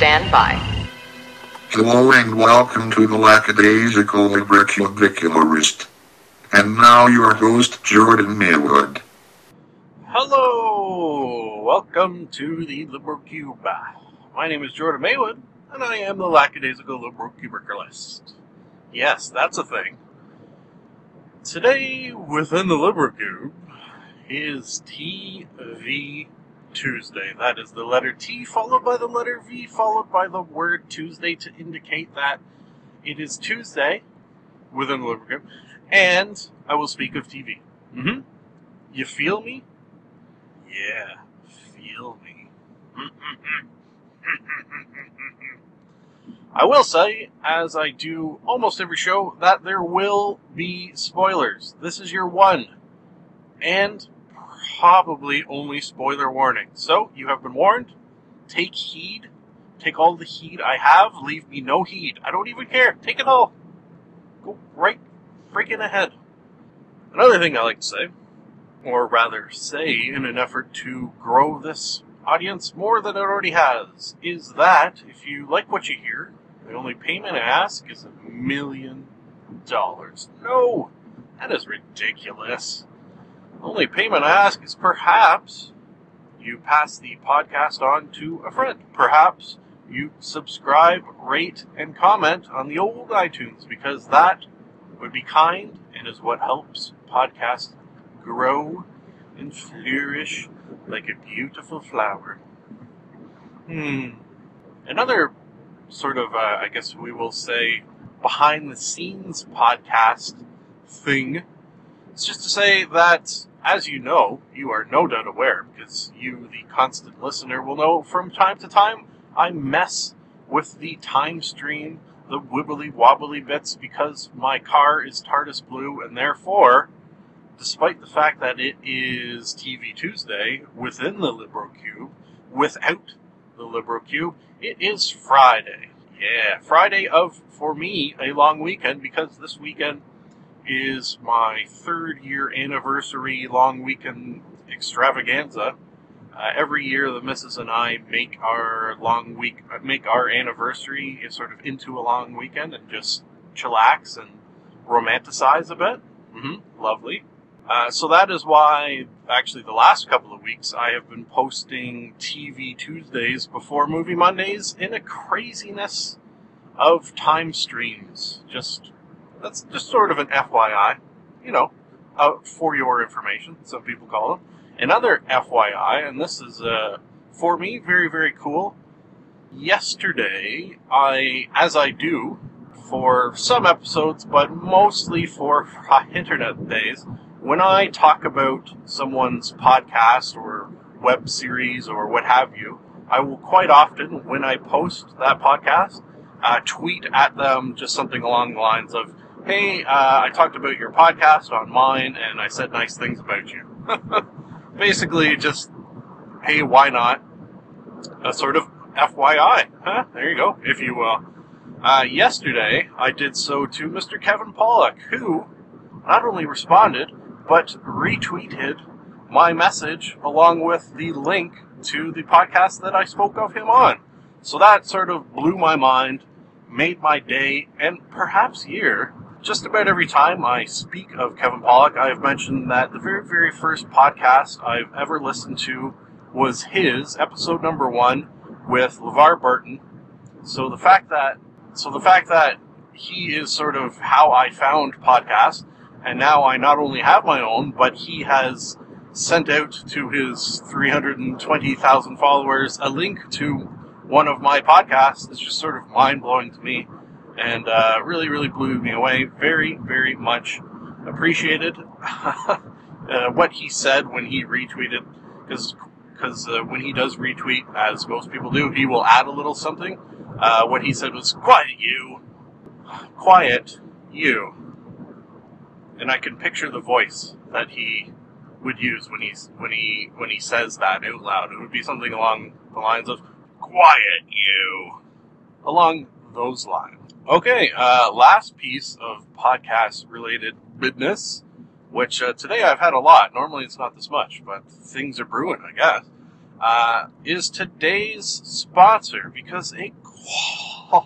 stand by. Hello and welcome to the Lackadaisical Libricubicularist. And now your host, Jordan Maywood. Hello! Welcome to the Liberal Cube. My name is Jordan Maywood, and I am the Lackadaisical Liberal Cubiculist. Yes, that's a thing. Today, within the Liberal Cube, is TV Tuesday. That is the letter T followed by the letter V followed by the word Tuesday to indicate that it is Tuesday within the Cube, and I will speak of TV. Mm-hmm. You feel me? Yeah, feel me. I will say, as I do almost every show, that there will be spoilers. This is your one. And probably only spoiler warning. So, you have been warned. Take heed. Take all the heed I have. Leave me no heed. I don't even care. Take it all. Go right freaking ahead. Another thing I like to say, or rather say in an effort to grow this audience more than it already has, is that if you like what you hear, the only payment I ask is a million dollars. No! That is ridiculous. Only payment I ask is perhaps you pass the podcast on to a friend. Perhaps you subscribe, rate, and comment on the old iTunes because that would be kind and is what helps podcasts grow and flourish like a beautiful flower. Hmm. Another sort of, uh, I guess we will say, behind the scenes podcast thing is just to say that, as you know, you are no doubt aware, because you, the constant listener, will know from time to time I mess with the time stream, the wibbly wobbly bits, because my car is TARDIS blue, and therefore, despite the fact that it is TV Tuesday within the Liberal Cube, without the Liberal Cube, it is Friday. Yeah, Friday of, for me, a long weekend because this weekend is my third year anniversary long weekend extravaganza. Uh, every year, the missus and I make our long week, uh, make our anniversary sort of into a long weekend and just chillax and romanticize a bit. Mm-hmm, lovely. Uh, so that is why, actually, the last couple of weeks I have been posting TV Tuesdays before Movie Mondays in a craziness of time streams. Just that's just sort of an FYI, you know, uh, for your information. Some people call them. Another FYI, and this is uh, for me very very cool. Yesterday, I, as I do for some episodes, but mostly for internet days, when I talk about someone's podcast or web series or what have you, I will quite often, when I post that podcast, uh, tweet at them just something along the lines of, "Hey, uh, I talked about your podcast on mine, and I said nice things about you." Basically, just, "Hey, why not?" A sort of FYI. Huh? There you go, if you will. Uh, yesterday, I did so to Mr. Kevin Pollak, who not only responded, but retweeted my message along with the link to the podcast that I spoke of him on. So that sort of blew my mind, made my day, and perhaps year. Just about every time I speak of Kevin Pollak, I have mentioned that the very, very first podcast I've ever listened to was his, episode number one, with LeVar Burton. So the fact that, so the fact that he is sort of how I found podcasts, and now I not only have my own, but he has sent out to his 320,000 followers a link to one of my podcasts. It's just sort of mind blowing to me, and uh, really, really blew me away. Very, very much appreciated uh, what he said when he retweeted, because because uh, when he does retweet, as most people do, he will add a little something. Uh, what he said was, "Quiet you, quiet you," and I can picture the voice that he would use when he's when he when he says that out loud. It would be something along the lines of "Quiet you," along those lines. Okay, uh, last piece of podcast related business, which uh, today I've had a lot. Normally it's not this much, but things are brewing, I guess. uh, is today's sponsor because a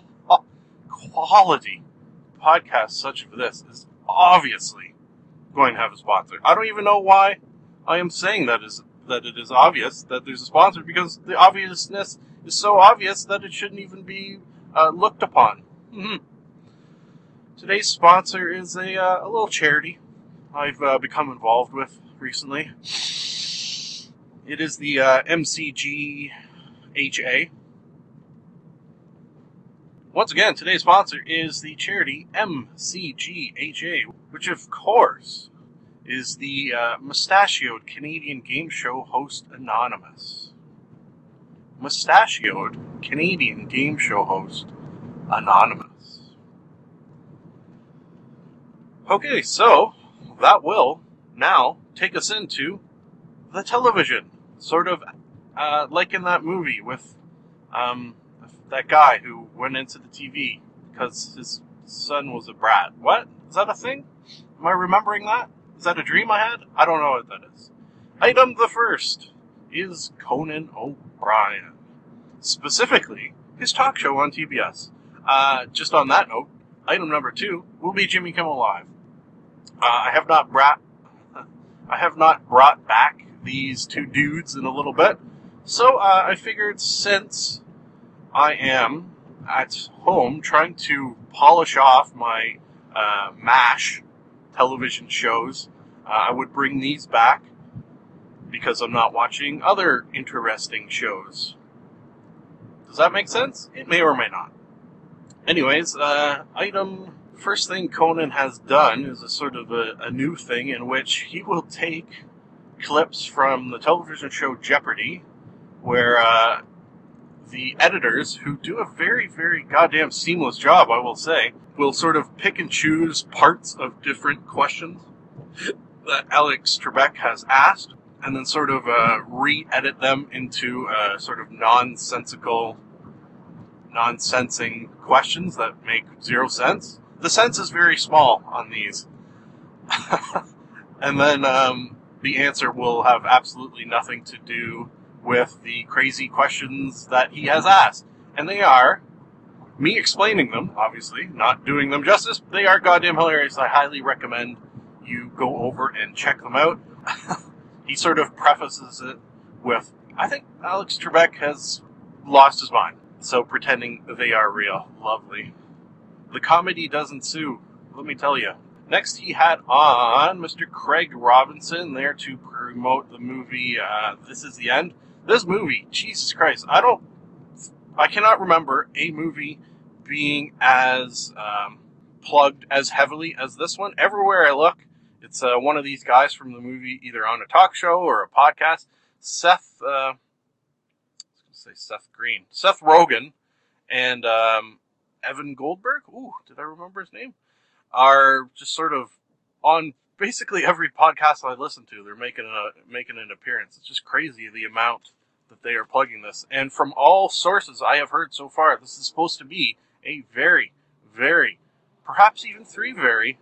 quality podcast such as this is obviously going to have a sponsor. I don't even know why I am saying that is that it is obvious that there's a sponsor because the obviousness is so obvious that it shouldn't even be uh, looked upon. Mm-hmm. Today's sponsor is a, uh, a little charity I've uh, become involved with recently. It is the uh, MCGHA. Once again, today's sponsor is the charity MCGHA, which of course is the uh, mustachioed Canadian game show host Anonymous. Mustachioed Canadian game show host Anonymous. Okay, so that will now take us into the television. Sort of uh, like in that movie with um, that guy who went into the TV because his son was a brat. What? Is that a thing? Am I remembering that? Is that a dream I had? I don't know what that is. Item the first is Conan O'Brien. Specifically, his talk show on TBS. Uh, just on that note, item number two will be Jimmy Kimmel Live. Uh, I have not brought, I have not brought back these two dudes in a little bit, so uh, I figured since I am at home trying to polish off my uh, MASH television shows, uh, I would bring these back because I'm not watching other interesting shows. Does that make sense? It may or may not. Anyways, uh, item first thing Conan has done is a sort of a, a new thing in which he will take clips from the television show Jeopardy, where uh, the editors, who do a very, very goddamn seamless job, I will say, will sort of pick and choose parts of different questions that Alex Trebek has asked, and then sort of uh, re-edit them into uh, sort of nonsensical, nonsensing questions that make zero sense. The sense is very small on these, and then um, the answer will have absolutely nothing to do with the crazy questions that he has asked, and they are me explaining them, obviously, not doing them justice. They are goddamn hilarious. I highly recommend you go over and check them out. he sort of prefaces it with, I think Alex Trebek has lost his mind. So pretending they are real. Lovely. The comedy doesn't sue, let me tell you. Next, he had on Mr. Craig Robinson there to promote the movie uh, This Is the End. This movie, Jesus Christ, I don't, I cannot remember a movie being as um, plugged as heavily as this one. Everywhere I look, it's uh, one of these guys from the movie, either on a talk show or a podcast. Seth, uh, I was going to say Seth Green, Seth Rogen, and um, Evan Goldberg. Ooh, did I remember his name? Are just sort of on basically every podcast I listen to. They're making a making an appearance. It's just crazy the amount that they are plugging this. And from all sources I have heard so far, this is supposed to be a very, very, perhaps even three very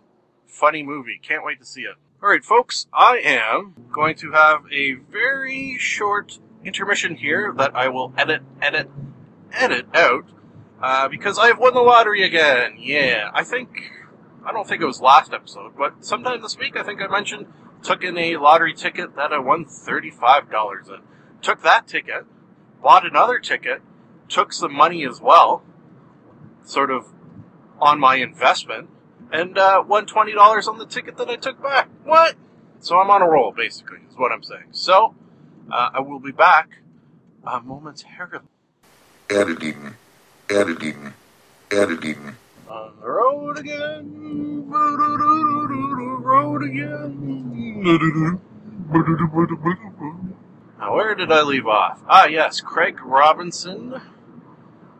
funny movie. Can't wait to see it. All right, folks, I am going to have a very short intermission here that I will edit, edit, edit out uh, because I have won the lottery again. Yeah, I think I don't think it was last episode, but sometime this week I think I mentioned took in a lottery ticket that I won thirty five dollars in. Took that ticket, bought another ticket, took some money as well, sort of on my investment, and uh, won twenty dollars on the ticket that I took back. What? So I'm on a roll, basically, is what I'm saying. So uh, I will be back uh, momentarily. Editing, editing, editing. On the road again, road again. Now, where did I leave off? Ah, yes, Craig Robinson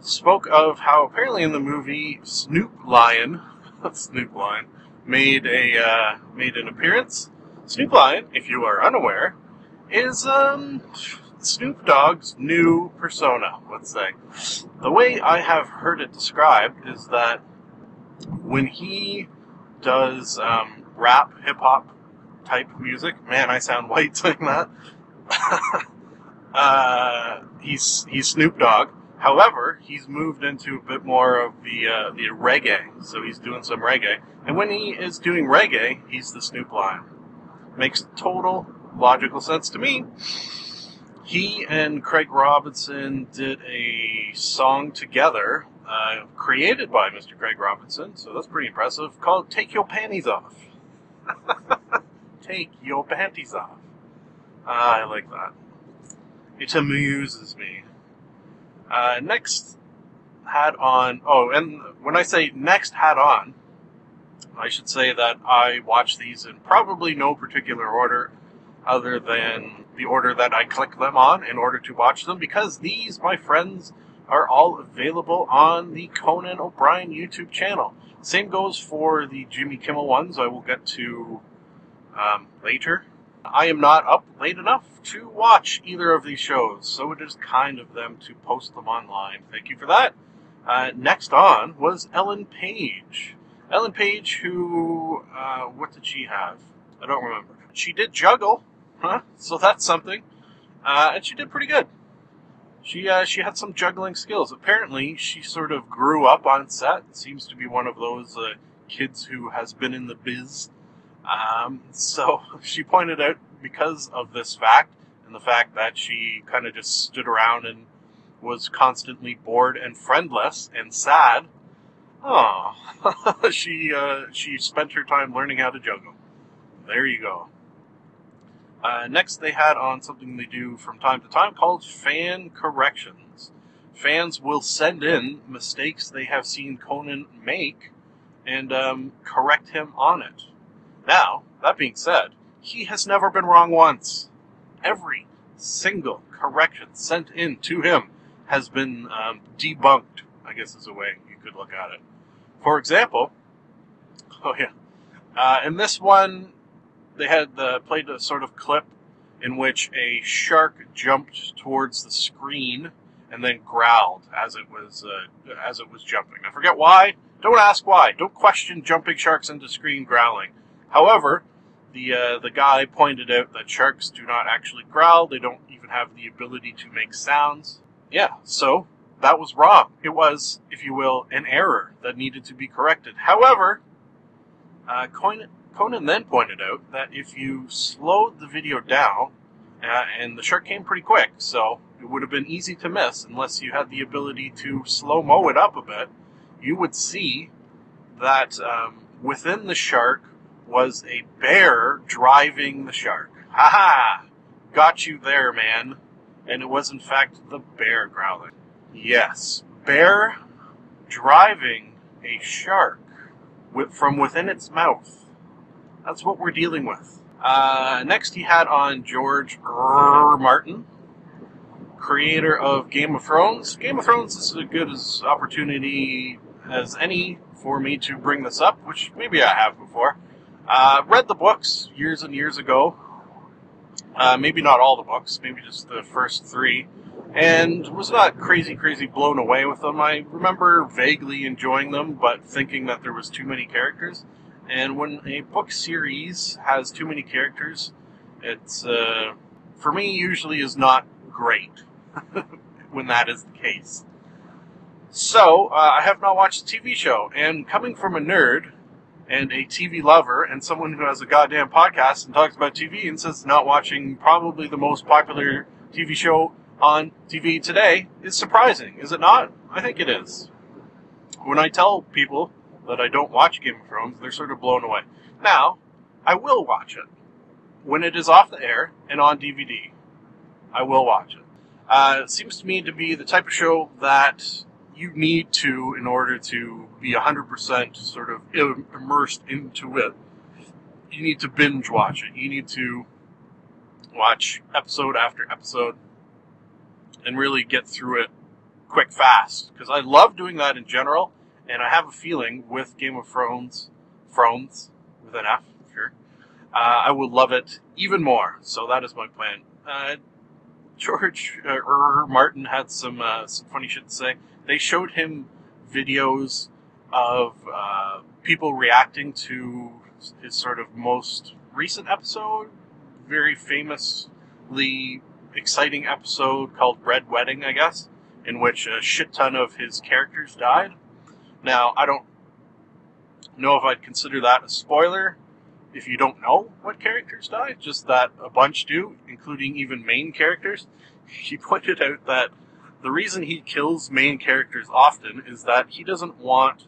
spoke of how apparently in the movie Snoop Lion, Snoop Lion, made a uh, made an appearance. Snoop Lion, if you are unaware, is um, Snoop Dogg's new persona. Let's say the way I have heard it described is that when he does um, rap, hip hop type music, man, I sound white saying that. Uh, he's he's Snoop Dogg. However, he's moved into a bit more of the uh, the reggae, so he's doing some reggae. And when he is doing reggae, he's the Snoop Lion. Makes total logical sense to me. He and Craig Robinson did a song together, uh, created by Mr. Craig Robinson, so that's pretty impressive, called Take Your Panties Off. Take Your Panties Off. Ah, I like that. It amuses me. Uh, next had on, oh, and when I say next had on, I should say that I watch these in probably no particular order other than the order that I click them on in order to watch them because these, my friends, are all available on the Conan O'Brien YouTube channel. Same goes for the Jimmy Kimmel ones I will get to um, later. I am not up late enough to watch either of these shows, so it is kind of them to post them online. Thank you for that. Uh, next on was Ellen Page. Ellen Page, who, uh, what did she have? I don't remember. She did juggle, huh? So that's something. Uh, and she did pretty good. She uh, she had some juggling skills. Apparently, she sort of grew up on set. Seems to be one of those uh, kids who has been in the biz. Um, so she pointed out because of this fact and the fact that she kind of just stood around and was constantly bored and friendless and sad. Oh, she uh, she spent her time learning how to juggle. There you go. Uh, next, they had on something they do from time to time called fan corrections. Fans will send in mistakes they have seen Conan make and um, correct him on it. Now, that being said, he has never been wrong once. Every single correction sent in to him has been um, debunked, I guess is a way you could look at it. For example, oh yeah, uh, in this one, they had the, played a sort of clip in which a shark jumped towards the screen and then growled as it was uh, as it was jumping. I forget why. Don't ask why. Don't question jumping sharks into screen growling. However, the uh, the guy pointed out that sharks do not actually growl. They don't even have the ability to make sounds. Yeah, so that was wrong. It was, if you will, an error that needed to be corrected. However, uh, Conan, Conan then pointed out that if you slowed the video down, uh, and the shark came pretty quick, so it would have been easy to miss unless you had the ability to slow mo it up a bit, you would see that um, within the shark was a bear driving the shark. Ha ha! Got you there, man. And it was in fact the bear growling. Yes, bear driving a shark from within its mouth. That's what we're dealing with. Uh, next, he had on George R. Martin, creator of Game of Thrones. Game of Thrones is as good as opportunity as any for me to bring this up, which maybe I have before. Uh, read the books years and years ago. Uh, maybe not all the books, maybe just the first three, and was not crazy, crazy blown away with them. I remember vaguely enjoying them, but thinking that there was too many characters. And when a book series has too many characters, it's uh, for me usually is not great when that is the case. So uh, I have not watched the TV show, and coming from a nerd and a TV lover and someone who has a goddamn podcast and talks about TV and says not watching probably the most popular TV show on TV today is surprising, is it not? I think it is. When I tell people that I don't watch Game of Thrones, they're sort of blown away. Now, I will watch it. When it is off the air and on DVD, I will watch it. Uh, it seems to me to be the type of show that you need to in order to be 100% sort of immersed into it. You need to binge watch it. You need to watch episode after episode and really get through it quick, fast. Because I love doing that in general, and I have a feeling with Game of Thrones, Thrones with an F, sure, uh, I will love it even more. So that is my plan. Uh, George uh, Martin had some uh, some funny shit to say. They showed him videos of uh, people reacting to his sort of most recent episode, very famously exciting episode called Red Wedding, I guess, in which a shit ton of his characters died. Now, I don't know if I'd consider that a spoiler if you don't know what characters die, just that a bunch do, including even main characters. He pointed out that the reason he kills main characters often is that he doesn't want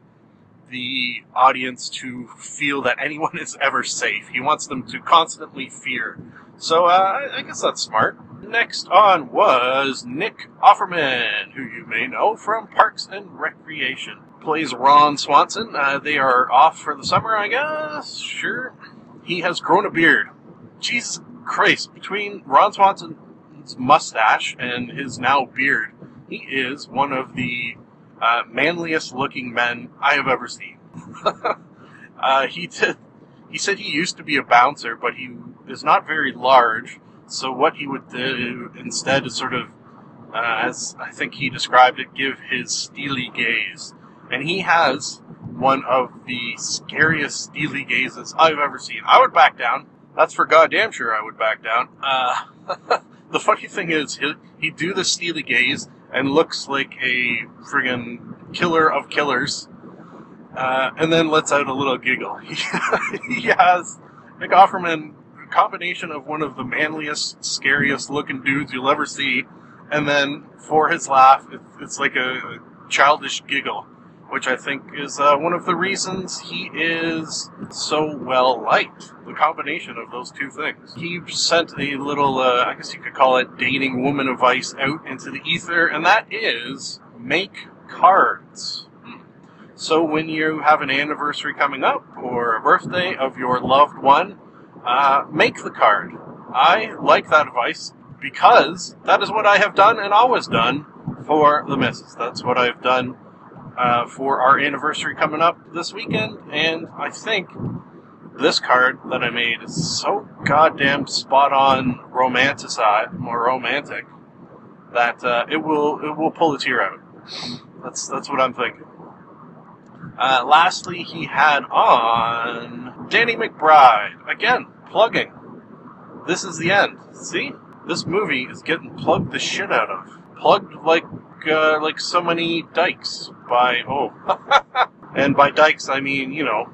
the audience to feel that anyone is ever safe. He wants them to constantly fear. So uh, I guess that's smart. Next on was Nick Offerman, who you may know from Parks and Recreation. Plays Ron Swanson. Uh, they are off for the summer, I guess. Sure. He has grown a beard. Jesus Christ. Between Ron Swanson's mustache and his now beard, he is one of the uh, manliest looking men I have ever seen. uh, he did. He said he used to be a bouncer, but he is not very large. So what he would do instead is sort of, uh, as I think he described it, give his steely gaze, and he has one of the scariest steely gazes I've ever seen. I would back down. That's for goddamn sure. I would back down. Uh, the funny thing is, he he'd do the steely gaze and looks like a friggin' killer of killers, uh, and then lets out a little giggle. he has Nick Offerman, a combination of one of the manliest, scariest looking dudes you'll ever see, and then for his laugh, it's like a childish giggle which I think is uh, one of the reasons he is so well liked. The combination of those two things. He sent a little, uh, I guess you could call it dating woman advice out into the ether, and that is make cards. So when you have an anniversary coming up or a birthday of your loved one, uh, make the card. I like that advice because that is what I have done and always done for the missus. That's what I've done uh, for our anniversary coming up this weekend, and I think this card that I made is so goddamn spot on romanticized, more romantic, that uh, it will it will pull a tear out. That's that's what I'm thinking. Uh, lastly, he had on Danny McBride again plugging. This is the end. See, this movie is getting plugged the shit out of. Plugged like uh, like so many dikes by oh, and by dikes I mean you know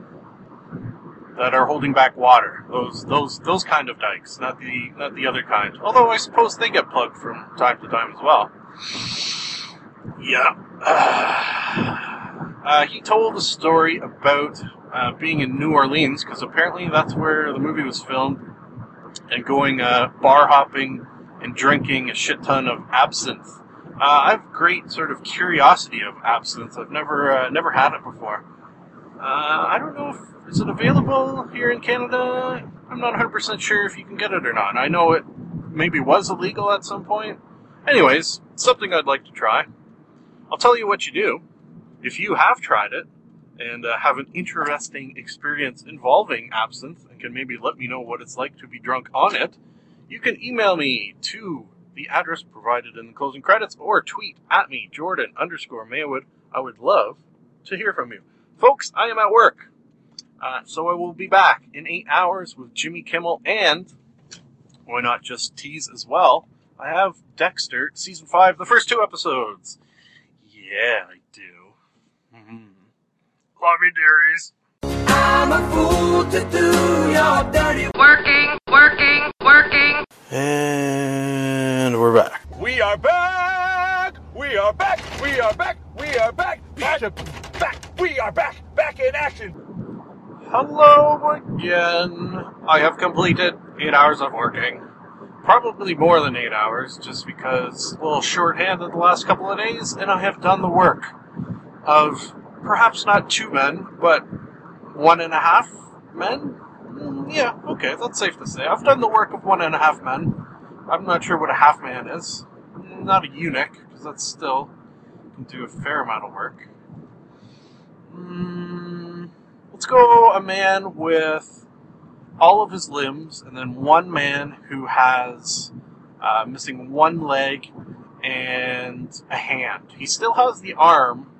that are holding back water. Those those those kind of dikes, not the not the other kind. Although I suppose they get plugged from time to time as well. Yeah. Uh, he told a story about uh, being in New Orleans because apparently that's where the movie was filmed, and going uh, bar hopping and drinking a shit ton of absinthe uh, I have great sort of curiosity of absinthe. I've never uh, never had it before. Uh, I don't know if is it available here in Canada. I'm not 100 percent sure if you can get it or not. I know it maybe was illegal at some point. Anyways, something I'd like to try. I'll tell you what you do if you have tried it and uh, have an interesting experience involving absinthe and can maybe let me know what it's like to be drunk on it. You can email me to the address provided in the closing credits or tweet at me, Jordan underscore Maywood. I would love to hear from you. Folks, I am at work. Uh, so I will be back in eight hours with Jimmy Kimmel and why not just tease as well? I have Dexter season five, the first two episodes. Yeah, I do. Mm-hmm. Love you, dearies. I'm a fool to do your dirty working, working, working. And we're back. We are back! We are back! We are back! We are back! Back! Back! We are back! Back in action! Hello again. I have completed eight hours of working. Probably more than eight hours, just because a little shorthanded the last couple of days, and I have done the work of perhaps not two men, but one and a half men? Mm, yeah, okay, that's safe to say. I've done the work of one and a half men. I'm not sure what a half man is. Not a eunuch, because that's still can do a fair amount of work. Mm, let's go a man with all of his limbs, and then one man who has uh, missing one leg and a hand. He still has the arm,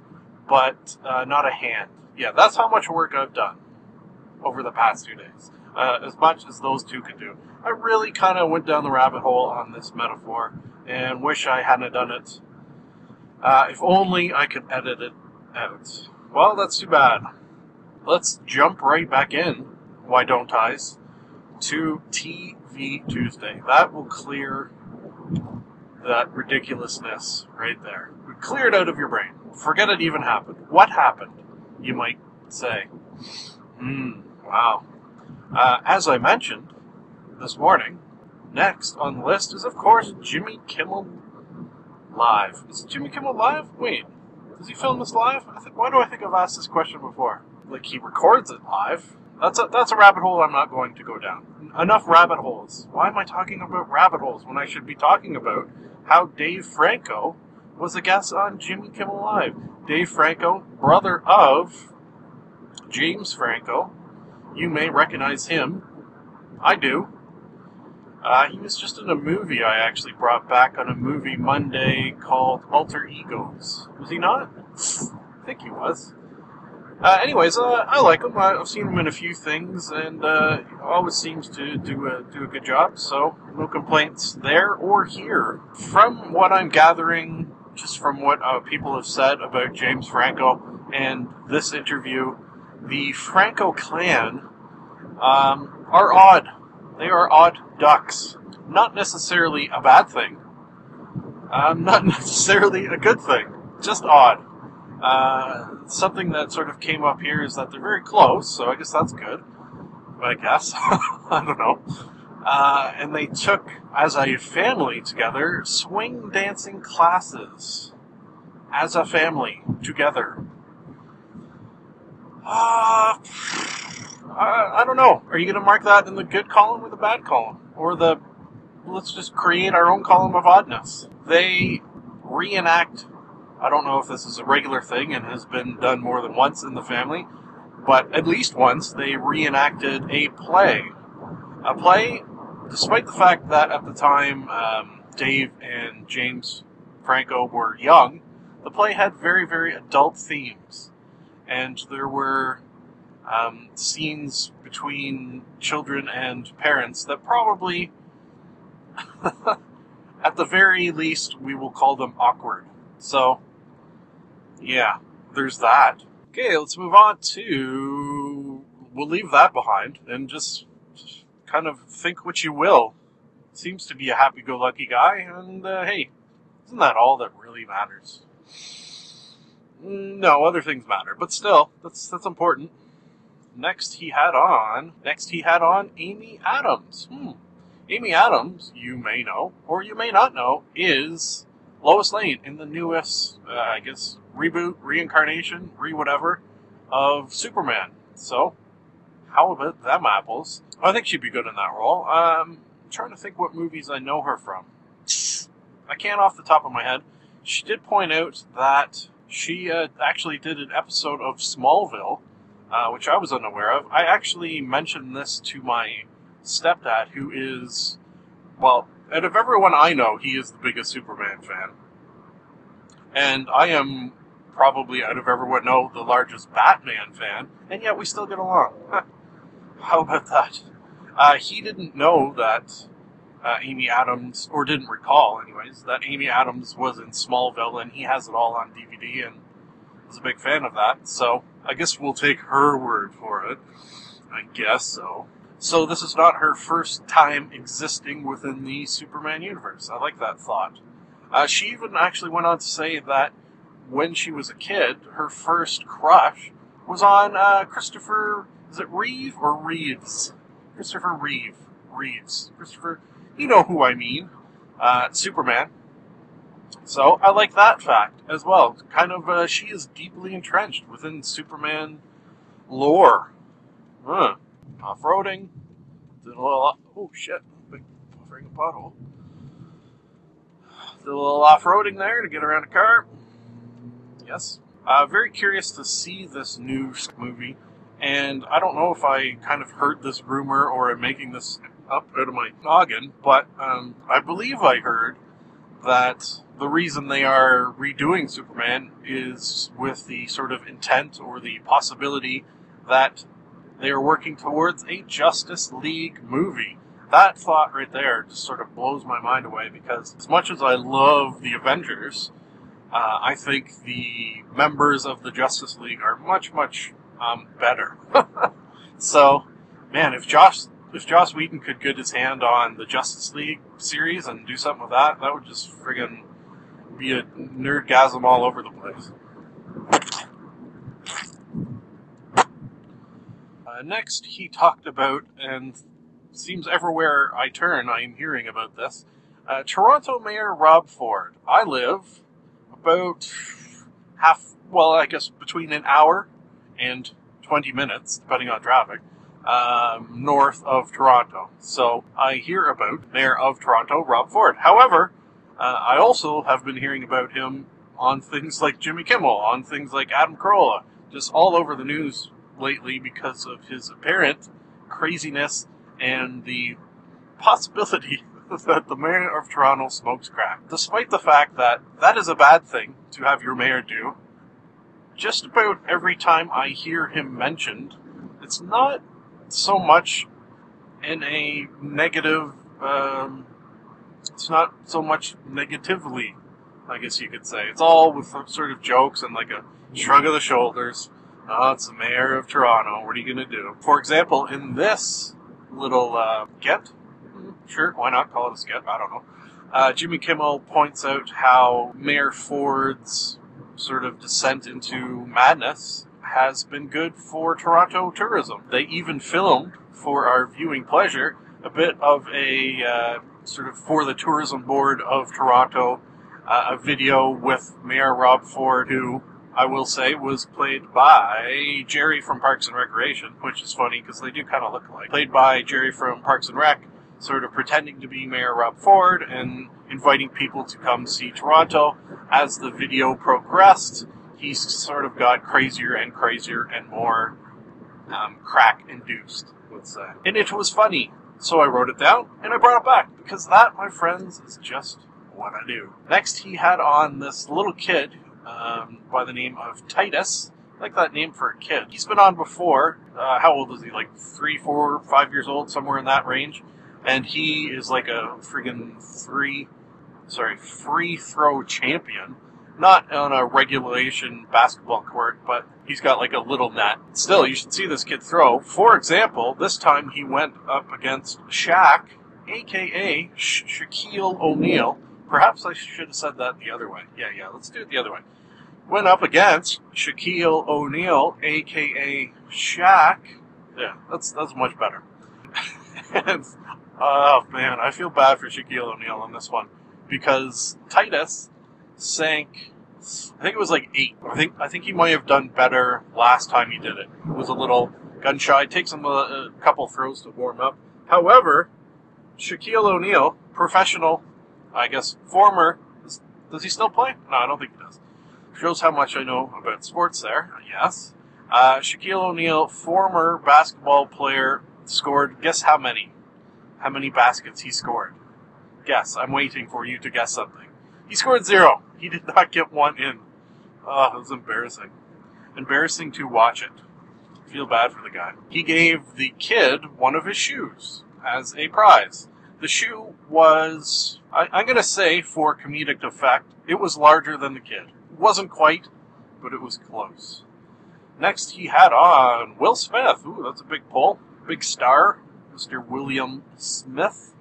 but uh, not a hand. Yeah, that's how much work I've done over the past two days. uh, as much as those two could do. I really kind of went down the rabbit hole on this metaphor and wish I hadn't done it. Uh, if only I could edit it out. Well, that's too bad. Let's jump right back in, why don't I's, to TV Tuesday. That will clear that ridiculousness right there. Clear it out of your brain. Forget it even happened. What happened? You might say. Hmm, wow. Uh, as I mentioned this morning, next on the list is, of course, Jimmy Kimmel Live. Is it Jimmy Kimmel Live? Wait, does he film this live? I think, why do I think I've asked this question before? Like he records it live. That's a, that's a rabbit hole I'm not going to go down. Enough rabbit holes. Why am I talking about rabbit holes when I should be talking about how Dave Franco was a guest on Jimmy Kimmel Live? Dave Franco, brother of James Franco. You may recognize him. I do. Uh, he was just in a movie I actually brought back on a movie Monday called Alter Egos. Was he not? I think he was. Uh, anyways, uh, I like him. I've seen him in a few things, and uh, always seems to do a, do a good job. So no complaints there or here. From what I'm gathering, just from what uh, people have said about James Franco and this interview, the Franco clan um, are odd. They are odd ducks. Not necessarily a bad thing. Um, not necessarily a good thing. Just odd. Uh, something that sort of came up here is that they're very close, so I guess that's good. I guess. I don't know. Uh, and they took, as a family together, swing dancing classes. As a family together. Uh, I, I don't know. Are you going to mark that in the good column or the bad column? Or the let's just create our own column of oddness? They reenact. I don't know if this is a regular thing and has been done more than once in the family, but at least once they reenacted a play. A play, despite the fact that at the time um, Dave and James Franco were young, the play had very, very adult themes. And there were um, scenes between children and parents that probably, at the very least, we will call them awkward. So, yeah, there's that. Okay, let's move on to. We'll leave that behind and just, kind of think what you will. Seems to be a happy go lucky guy, and uh, hey, isn't that all that really matters? No, other things matter, but still, that's that's important. Next, he had on. Next, he had on Amy Adams. Hmm. Amy Adams, you may know, or you may not know, is Lois Lane in the newest, uh, I guess, reboot, reincarnation, re whatever, of Superman. So, how about them apples? I think she'd be good in that role. Um, I'm trying to think what movies I know her from. I can't off the top of my head. She did point out that she uh, actually did an episode of Smallville uh, which I was unaware of. I actually mentioned this to my stepdad, who is, well, out of everyone I know, he is the biggest Superman fan. And I am probably, out of everyone know, the largest Batman fan, and yet we still get along. How about that? Uh, he didn't know that uh, Amy Adams, or didn't recall, anyways, that Amy Adams was in Smallville, and he has it all on DVD, and a big fan of that. So I guess we'll take her word for it. I guess so. So this is not her first time existing within the Superman universe. I like that thought. Uh, she even actually went on to say that when she was a kid, her first crush was on uh, Christopher. Is it Reeve or Reeves? Christopher Reeve. Reeves. Christopher. You know who I mean. Uh, Superman. So I like that fact as well. Kind of, uh, she is deeply entrenched within Superman lore. Huh. Off-roading. Did a little. Oh shit! Big buffering a pothole. Did a little off-roading there to get around a car. Yes. Uh, very curious to see this new movie, and I don't know if I kind of heard this rumor or am making this up out of my noggin, but um, I believe I heard that the reason they are redoing Superman is with the sort of intent or the possibility that they are working towards a Justice League movie. That thought right there just sort of blows my mind away because as much as I love the Avengers, uh, I think the members of the Justice League are much, much um, better. so, man, if Josh if Joss Whedon could get his hand on the Justice League series and do something with that, that would just friggin' be a nerdgasm all over the place. Uh, next, he talked about, and seems everywhere I turn, I am hearing about this. Uh, Toronto Mayor Rob Ford. I live about half, well, I guess between an hour and 20 minutes, depending on traffic, um, north of Toronto. So I hear about Mayor of Toronto, Rob Ford. However, uh, I also have been hearing about him on things like Jimmy Kimmel, on things like Adam Carolla, just all over the news lately because of his apparent craziness and the possibility that the mayor of Toronto smokes crack. Despite the fact that that is a bad thing to have your mayor do, just about every time I hear him mentioned, it's not so much in a negative, um, it's not so much negatively, I guess you could say. It's all with some sort of jokes and like a shrug of the shoulders. Oh, it's the mayor of Toronto. What are you going to do? For example, in this little uh, get, sure, why not call it a skit? I don't know. Uh, Jimmy Kimmel points out how Mayor Ford's sort of descent into madness has been good for Toronto tourism. They even filmed, for our viewing pleasure, a bit of a uh, sort of for the tourism board of Toronto, uh, a video with Mayor Rob Ford, who I will say was played by Jerry from Parks and Recreation, which is funny because they do kind of look alike. Played by Jerry from Parks and Rec, sort of pretending to be Mayor Rob Ford and inviting people to come see Toronto. As the video progressed, he sort of got crazier and crazier and more um, crack induced, let's say. And it was funny, so I wrote it down and I brought it back because that, my friends, is just what I do. Next, he had on this little kid um, by the name of Titus. I like that name for a kid. He's been on before. Uh, how old is he? Like three, four, five years old, somewhere in that range. And he is like a friggin' three, sorry, free throw champion. Not on a regulation basketball court, but he's got like a little net. Still, you should see this kid throw. For example, this time he went up against Shaq, aka Sha- Shaquille O'Neal. Perhaps I should have said that the other way. Yeah, yeah, let's do it the other way. Went up against Shaquille O'Neal, aka Shaq. Yeah, that's that's much better. and, oh man, I feel bad for Shaquille O'Neal on this one because Titus sank. I think it was like eight. I think I think he might have done better last time he did it. It was a little gun shy. Takes him a, a couple throws to warm up. However, Shaquille O'Neal, professional, I guess former. Does he still play? No, I don't think he does. Shows how much I know about sports there. Yes. Uh, Shaquille O'Neal, former basketball player, scored. Guess how many? How many baskets he scored? Guess. I'm waiting for you to guess something. He scored zero. He did not get one in. Ah, oh, it was embarrassing. Embarrassing to watch it. Feel bad for the guy. He gave the kid one of his shoes as a prize. The shoe was, I, I'm going to say, for comedic effect, it was larger than the kid. It wasn't quite, but it was close. Next, he had on Will Smith. Ooh, that's a big pull. Big star. Mr. William Smith.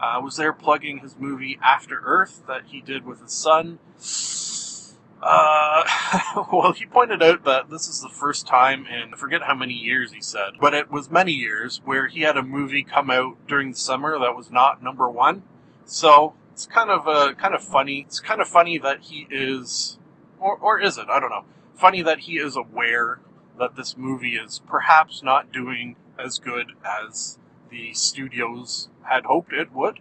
Uh, was there plugging his movie After Earth that he did with his son. Uh, well, he pointed out that this is the first time in, I forget how many years he said, but it was many years where he had a movie come out during the summer that was not number one. So, it's kind of, uh, kind of funny. It's kind of funny that he is, or, or is it? I don't know. Funny that he is aware that this movie is perhaps not doing as good as the studios had hoped it would.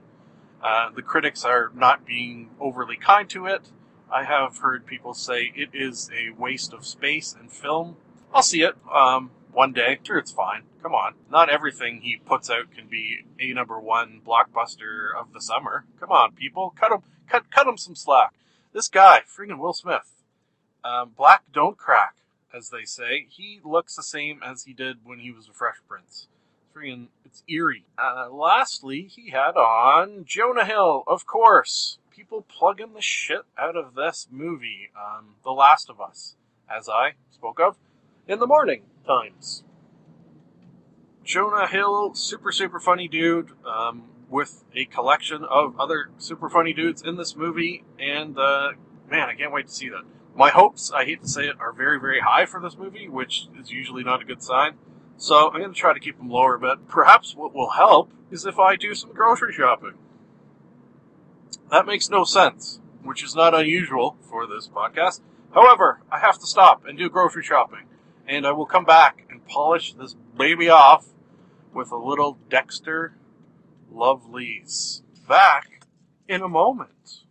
Uh, the critics are not being overly kind to it. I have heard people say it is a waste of space and film. I'll see it um, one day. Sure, it's fine. Come on. Not everything he puts out can be a number one blockbuster of the summer. Come on, people. Cut him, cut, cut him some slack. This guy, freaking Will Smith. Um, Black Don't Crack. as they say. He looks the same as he did when he was a Fresh Prince. It's freaking, it's eerie. Uh, lastly, he had on Jonah Hill, of course. People plugging the shit out of this movie, um, The Last of Us, as I spoke of in the morning times. Jonah Hill, super, super funny dude, um, with a collection of other super funny dudes in this movie, and, uh, man, I can't wait to see that. My hopes, I hate to say it, are very, very high for this movie, which is usually not a good sign. So I'm going to try to keep them lower, but perhaps what will help is if I do some grocery shopping. That makes no sense, which is not unusual for this podcast. However, I have to stop and do grocery shopping, and I will come back and polish this baby off with a little Dexter Lovelies. Back in a moment.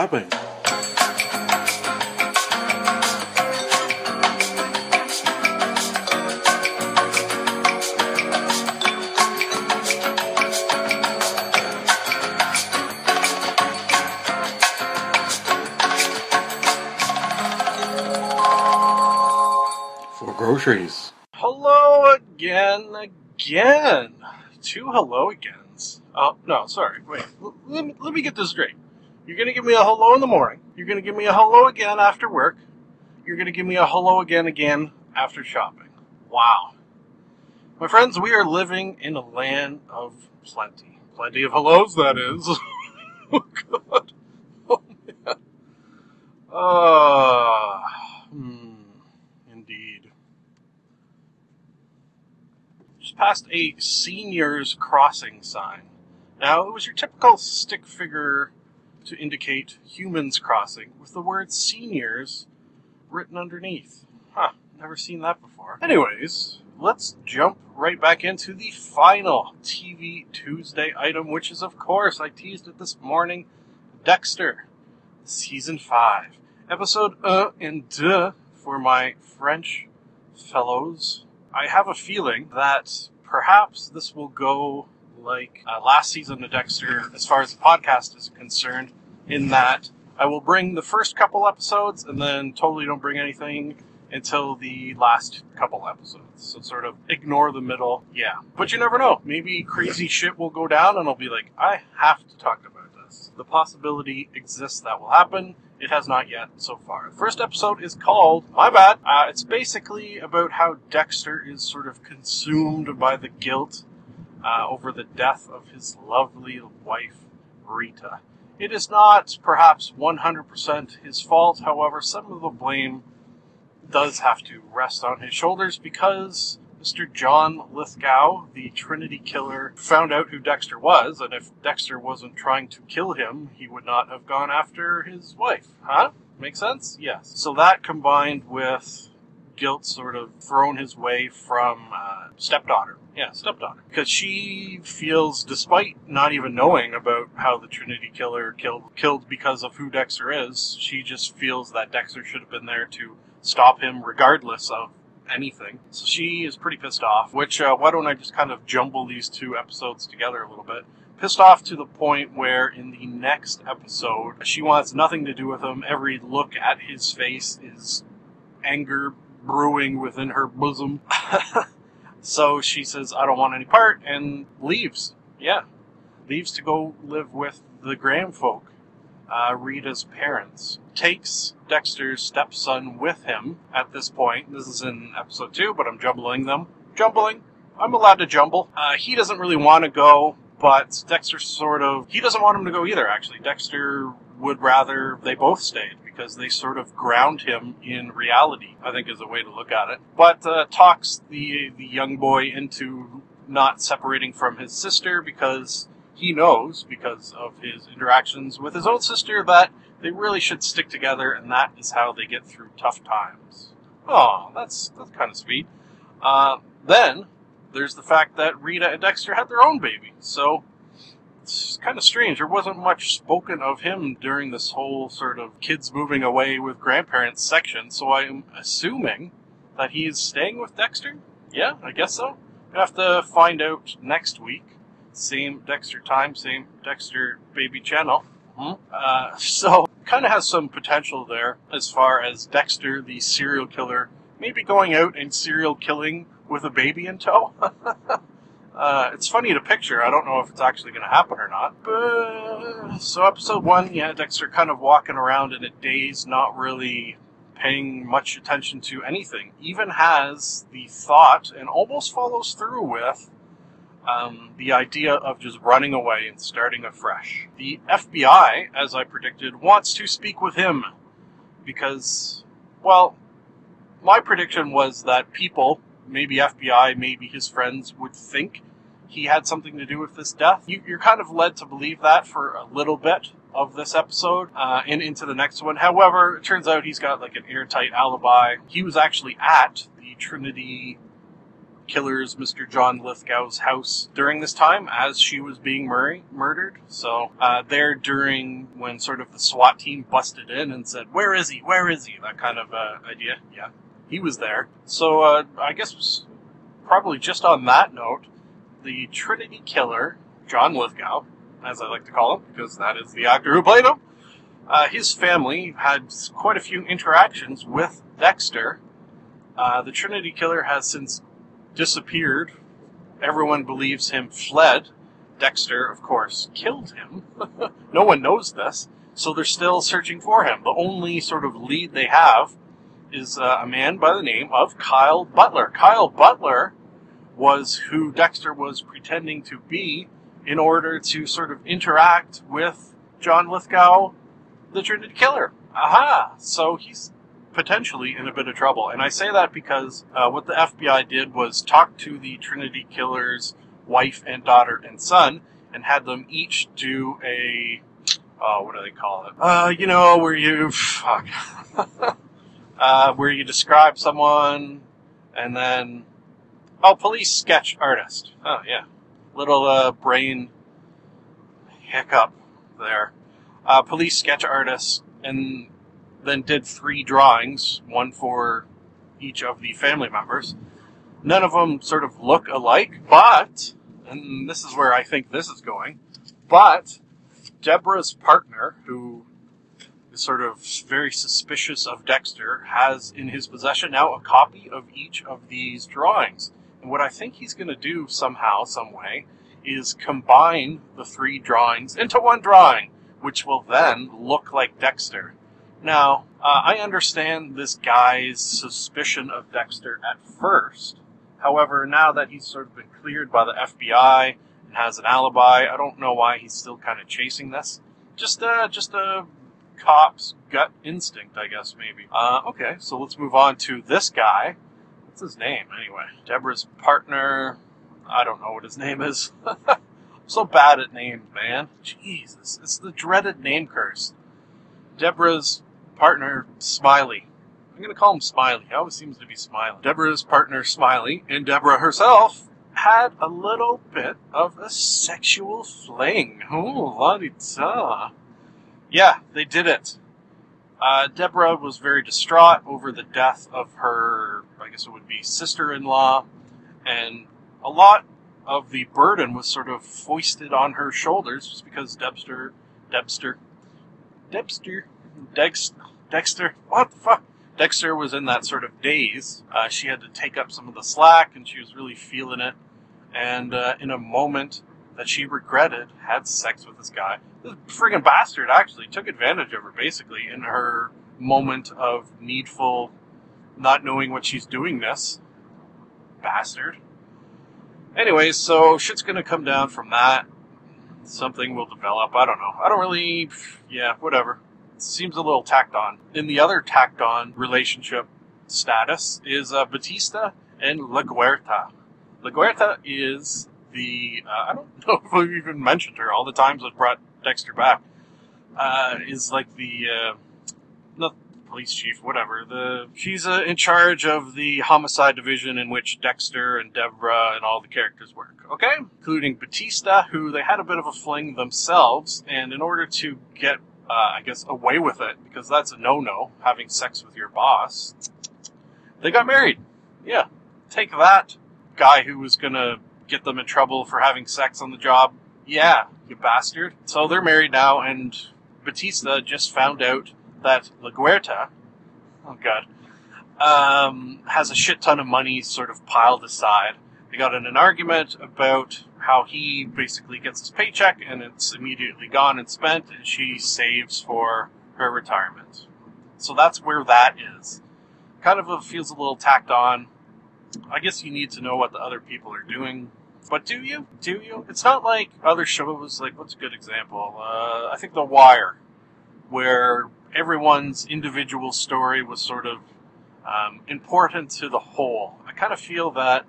For groceries. Hello again, again. Two hello agains. Oh, no, sorry. Wait. Let, me, let me get this straight. You're going to give me a hello in the morning. You're going to give me a hello again after work. You're going to give me a hello again again after shopping. Wow. My friends, we are living in a land of plenty. Plenty of hellos, that is. oh, God. Oh, man. Ah. hmm. Indeed. Just passed a seniors crossing sign. Now, it was your typical stick figure to indicate humans crossing with the word seniors written underneath. Huh, never seen that before. Anyways, let's jump right back into the final TV Tuesday item, which is, of course, I teased it this morning Dexter, Season 5, Episode 1 and 2 for my French fellows. I have a feeling that perhaps this will go like uh, last season of Dexter, as far as the podcast is concerned, in that I will bring the first couple episodes and then totally don't bring anything until the last couple episodes. So sort of ignore the middle. Yeah. But you never know. Maybe crazy shit will go down and I'll be like, I have to talk about this. The possibility exists that will happen. It has not yet so far. The first episode is called, my bad, uh, it's basically about how Dexter is sort of consumed by the guilt uh, over the death of his lovely wife, Rita. It is not perhaps 100% his fault, however, some of the blame does have to rest on his shoulders because Mr. John Lithgow, the Trinity killer, found out who Dexter was, and if Dexter wasn't trying to kill him, he would not have gone after his wife. Huh? Make sense? Yes. So that combined with guilt sort of thrown his way from uh, stepdaughter. Yeah, stepdaughter. Because she feels, despite not even knowing about how the Trinity killer killed killed because of who Dexter is, she just feels that Dexter should have been there to stop him regardless of anything. So she is pretty pissed off, which, uh, why don't I just kind of jumble these two episodes together a little bit? Pissed off to the point where in the next episode, she wants nothing to do with him. Every look at his face is anger brewing within her bosom. so she says, I don't want any part, and leaves. Yeah. Leaves to go live with the Graham folk, uh, Rita's parents. Takes Dexter's stepson with him at this point. This is in episode two, but I'm jumbling them. Jumbling. I'm allowed to jumble. Uh, he doesn't really want to go, but Dexter sort of. He doesn't want him to go either, actually. Dexter would rather they both stayed because they sort of ground him in reality, I think is a way to look at it. But uh, talks the, the young boy into not separating from his sister because he knows because of his interactions with his own sister that they really should stick together, and that is how they get through tough times. Oh, that's that's kind of sweet. Uh, then there's the fact that Rita and Dexter had their own baby, so it's kind of strange. There wasn't much spoken of him during this whole sort of kids moving away with grandparents section, so I'm assuming that he's staying with Dexter. Yeah, I guess so. We'll have to find out next week. Same Dexter time, same Dexter baby channel. Hmm? Uh, so, kind of has some potential there as far as Dexter, the serial killer, maybe going out and serial killing with a baby in tow. uh, it's funny to picture. I don't know if it's actually going to happen or not. But, so, episode one, yeah, Dexter kind of walking around in a daze, not really paying much attention to anything. Even has the thought and almost follows through with um, the idea of just running away and starting afresh. The FBI, as I predicted, wants to speak with him because, well, my prediction was that people, maybe FBI, maybe his friends, would think he had something to do with this death. You, are kind of led to believe that for a little bit of this episode uh, and into the next one. However, it turns out he's got like an airtight alibi. He was actually at the Trinity killer's Mr. John Lithgow's house during this time as she was being mur- murdered. So uh, there during when sort of the SWAT team busted in and said, "Where is he? Where is he?" That kind of uh, idea. Yeah, he was there. So uh, I guess probably just on that note, the Trinity killer, John Lithgow, as I like to call him, because that is the actor who played him. Uh, his family had quite a few interactions with Dexter. Uh, the Trinity Killer has since disappeared. Everyone believes him fled. Dexter, of course, killed him. no one knows this, so they're still searching for him. The only sort of lead they have is uh, a man by the name of Kyle Butler. Kyle Butler was who Dexter was pretending to be in order to sort of interact with John Lithgow, the Trinity Killer. Aha! So he's potentially in a bit of trouble. And I say that because uh, what the FBI did was talk to the Trinity Killer's wife and daughter and son and had them each do a, uh, what do they call it? Uh, you know, where you, fuck, uh, where you describe someone and then, oh, police sketch artist. Oh, yeah. Little, uh, brain hiccup there. Uh, police sketch artist and then did three drawings, one for each of the family members. None of them sort of look alike, but, and this is where I think this is going, but Deborah's partner, who is sort of very suspicious of Dexter, has in his possession now a copy of each of these drawings. What I think he's going to do somehow, some way, is combine the three drawings into one drawing, which will then look like Dexter. Now, uh, I understand this guy's suspicion of Dexter at first. However, now that he's sort of been cleared by the FBI and has an alibi, I don't know why he's still kind of chasing this. Just, uh, just a cop's gut instinct, I guess, maybe. Uh, okay, so let's move on to this guy. What's his name, anyway? Deborah's partner. I don't know what his name is. I'm so bad at names, man. Jesus, it's the dreaded name curse. Deborah's partner, Smiley. I'm going to call him Smiley. He always seems to be smiling. Deborah's partner, Smiley, and Deborah herself had a little bit of a sexual fling. Ooh, la da. Yeah, they did it. Uh, Deborah was very distraught over the death of her, I guess it would be sister in law, and a lot of the burden was sort of foisted on her shoulders just because Debster, Debster, Debster, Dex, Dexter, what the fuck? Dexter was in that sort of daze. Uh, she had to take up some of the slack, and she was really feeling it. And uh, in a moment that she regretted, had sex with this guy. This friggin' bastard actually took advantage of her, basically, in her moment of needful, not knowing what she's doing. This bastard. Anyways, so shit's gonna come down from that. Something will develop. I don't know. I don't really. Yeah, whatever seems a little tacked on. In the other tacked on relationship status is uh, Batista and LaGuerta. La Guerta is the uh, I don't know if we've even mentioned her all the times I've brought Dexter back. Uh, is like the uh, police chief, whatever. The she's uh, in charge of the homicide division in which Dexter and Deborah and all the characters work. Okay, including Batista, who they had a bit of a fling themselves, and in order to get, uh, I guess, away with it, because that's a no-no, having sex with your boss, they got married. Yeah, take that, guy who was gonna get them in trouble for having sex on the job. Yeah, you bastard. So they're married now, and Batista just found out that LaGuerta, oh god, um, has a shit ton of money sort of piled aside. They got in an argument about how he basically gets his paycheck and it's immediately gone and spent, and she saves for her retirement. So that's where that is. Kind of a, feels a little tacked on. I guess you need to know what the other people are doing. But do you? Do you? It's not like other shows, like, what's a good example? Uh, I think The Wire, where everyone's individual story was sort of um, important to the whole. I kind of feel that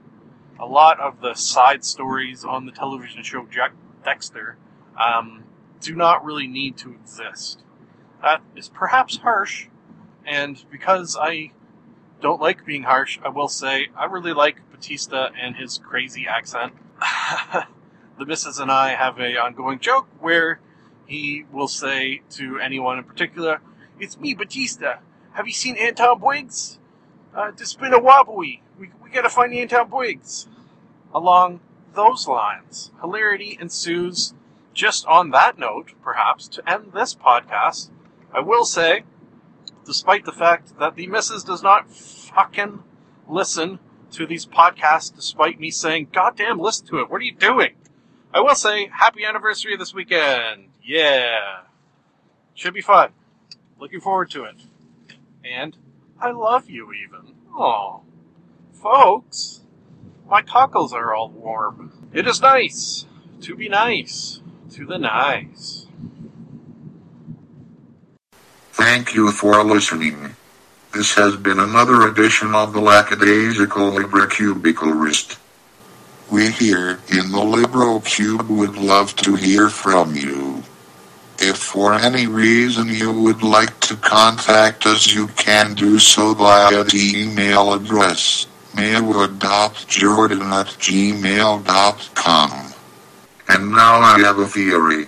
a lot of the side stories on the television show Jack Dexter um, do not really need to exist. That is perhaps harsh, and because I don't like being harsh, I will say I really like Batista and his crazy accent. the missus and I have a ongoing joke where he will say to anyone in particular, "It's me, Batista. Have you seen Anton Briggs? Uh, to spin a wobbly, we we gotta find Anton Briggs." Along those lines, hilarity ensues. Just on that note, perhaps to end this podcast, I will say, despite the fact that the missus does not fucking listen to these podcasts, despite me saying, "Goddamn, listen to it. What are you doing?" I will say, happy anniversary this weekend. Yeah. Should be fun. Looking forward to it. And I love you even. Oh. Folks, my cockles are all warm. It is nice to be nice to the nice. Thank you for listening. This has been another edition of the Lackadaisical Librocubicularist. We here in the Libro Cube would love to hear from you. If for any reason you would like to contact us, you can do so via the email address maywood.jordan at gmail.com. And now I have a theory.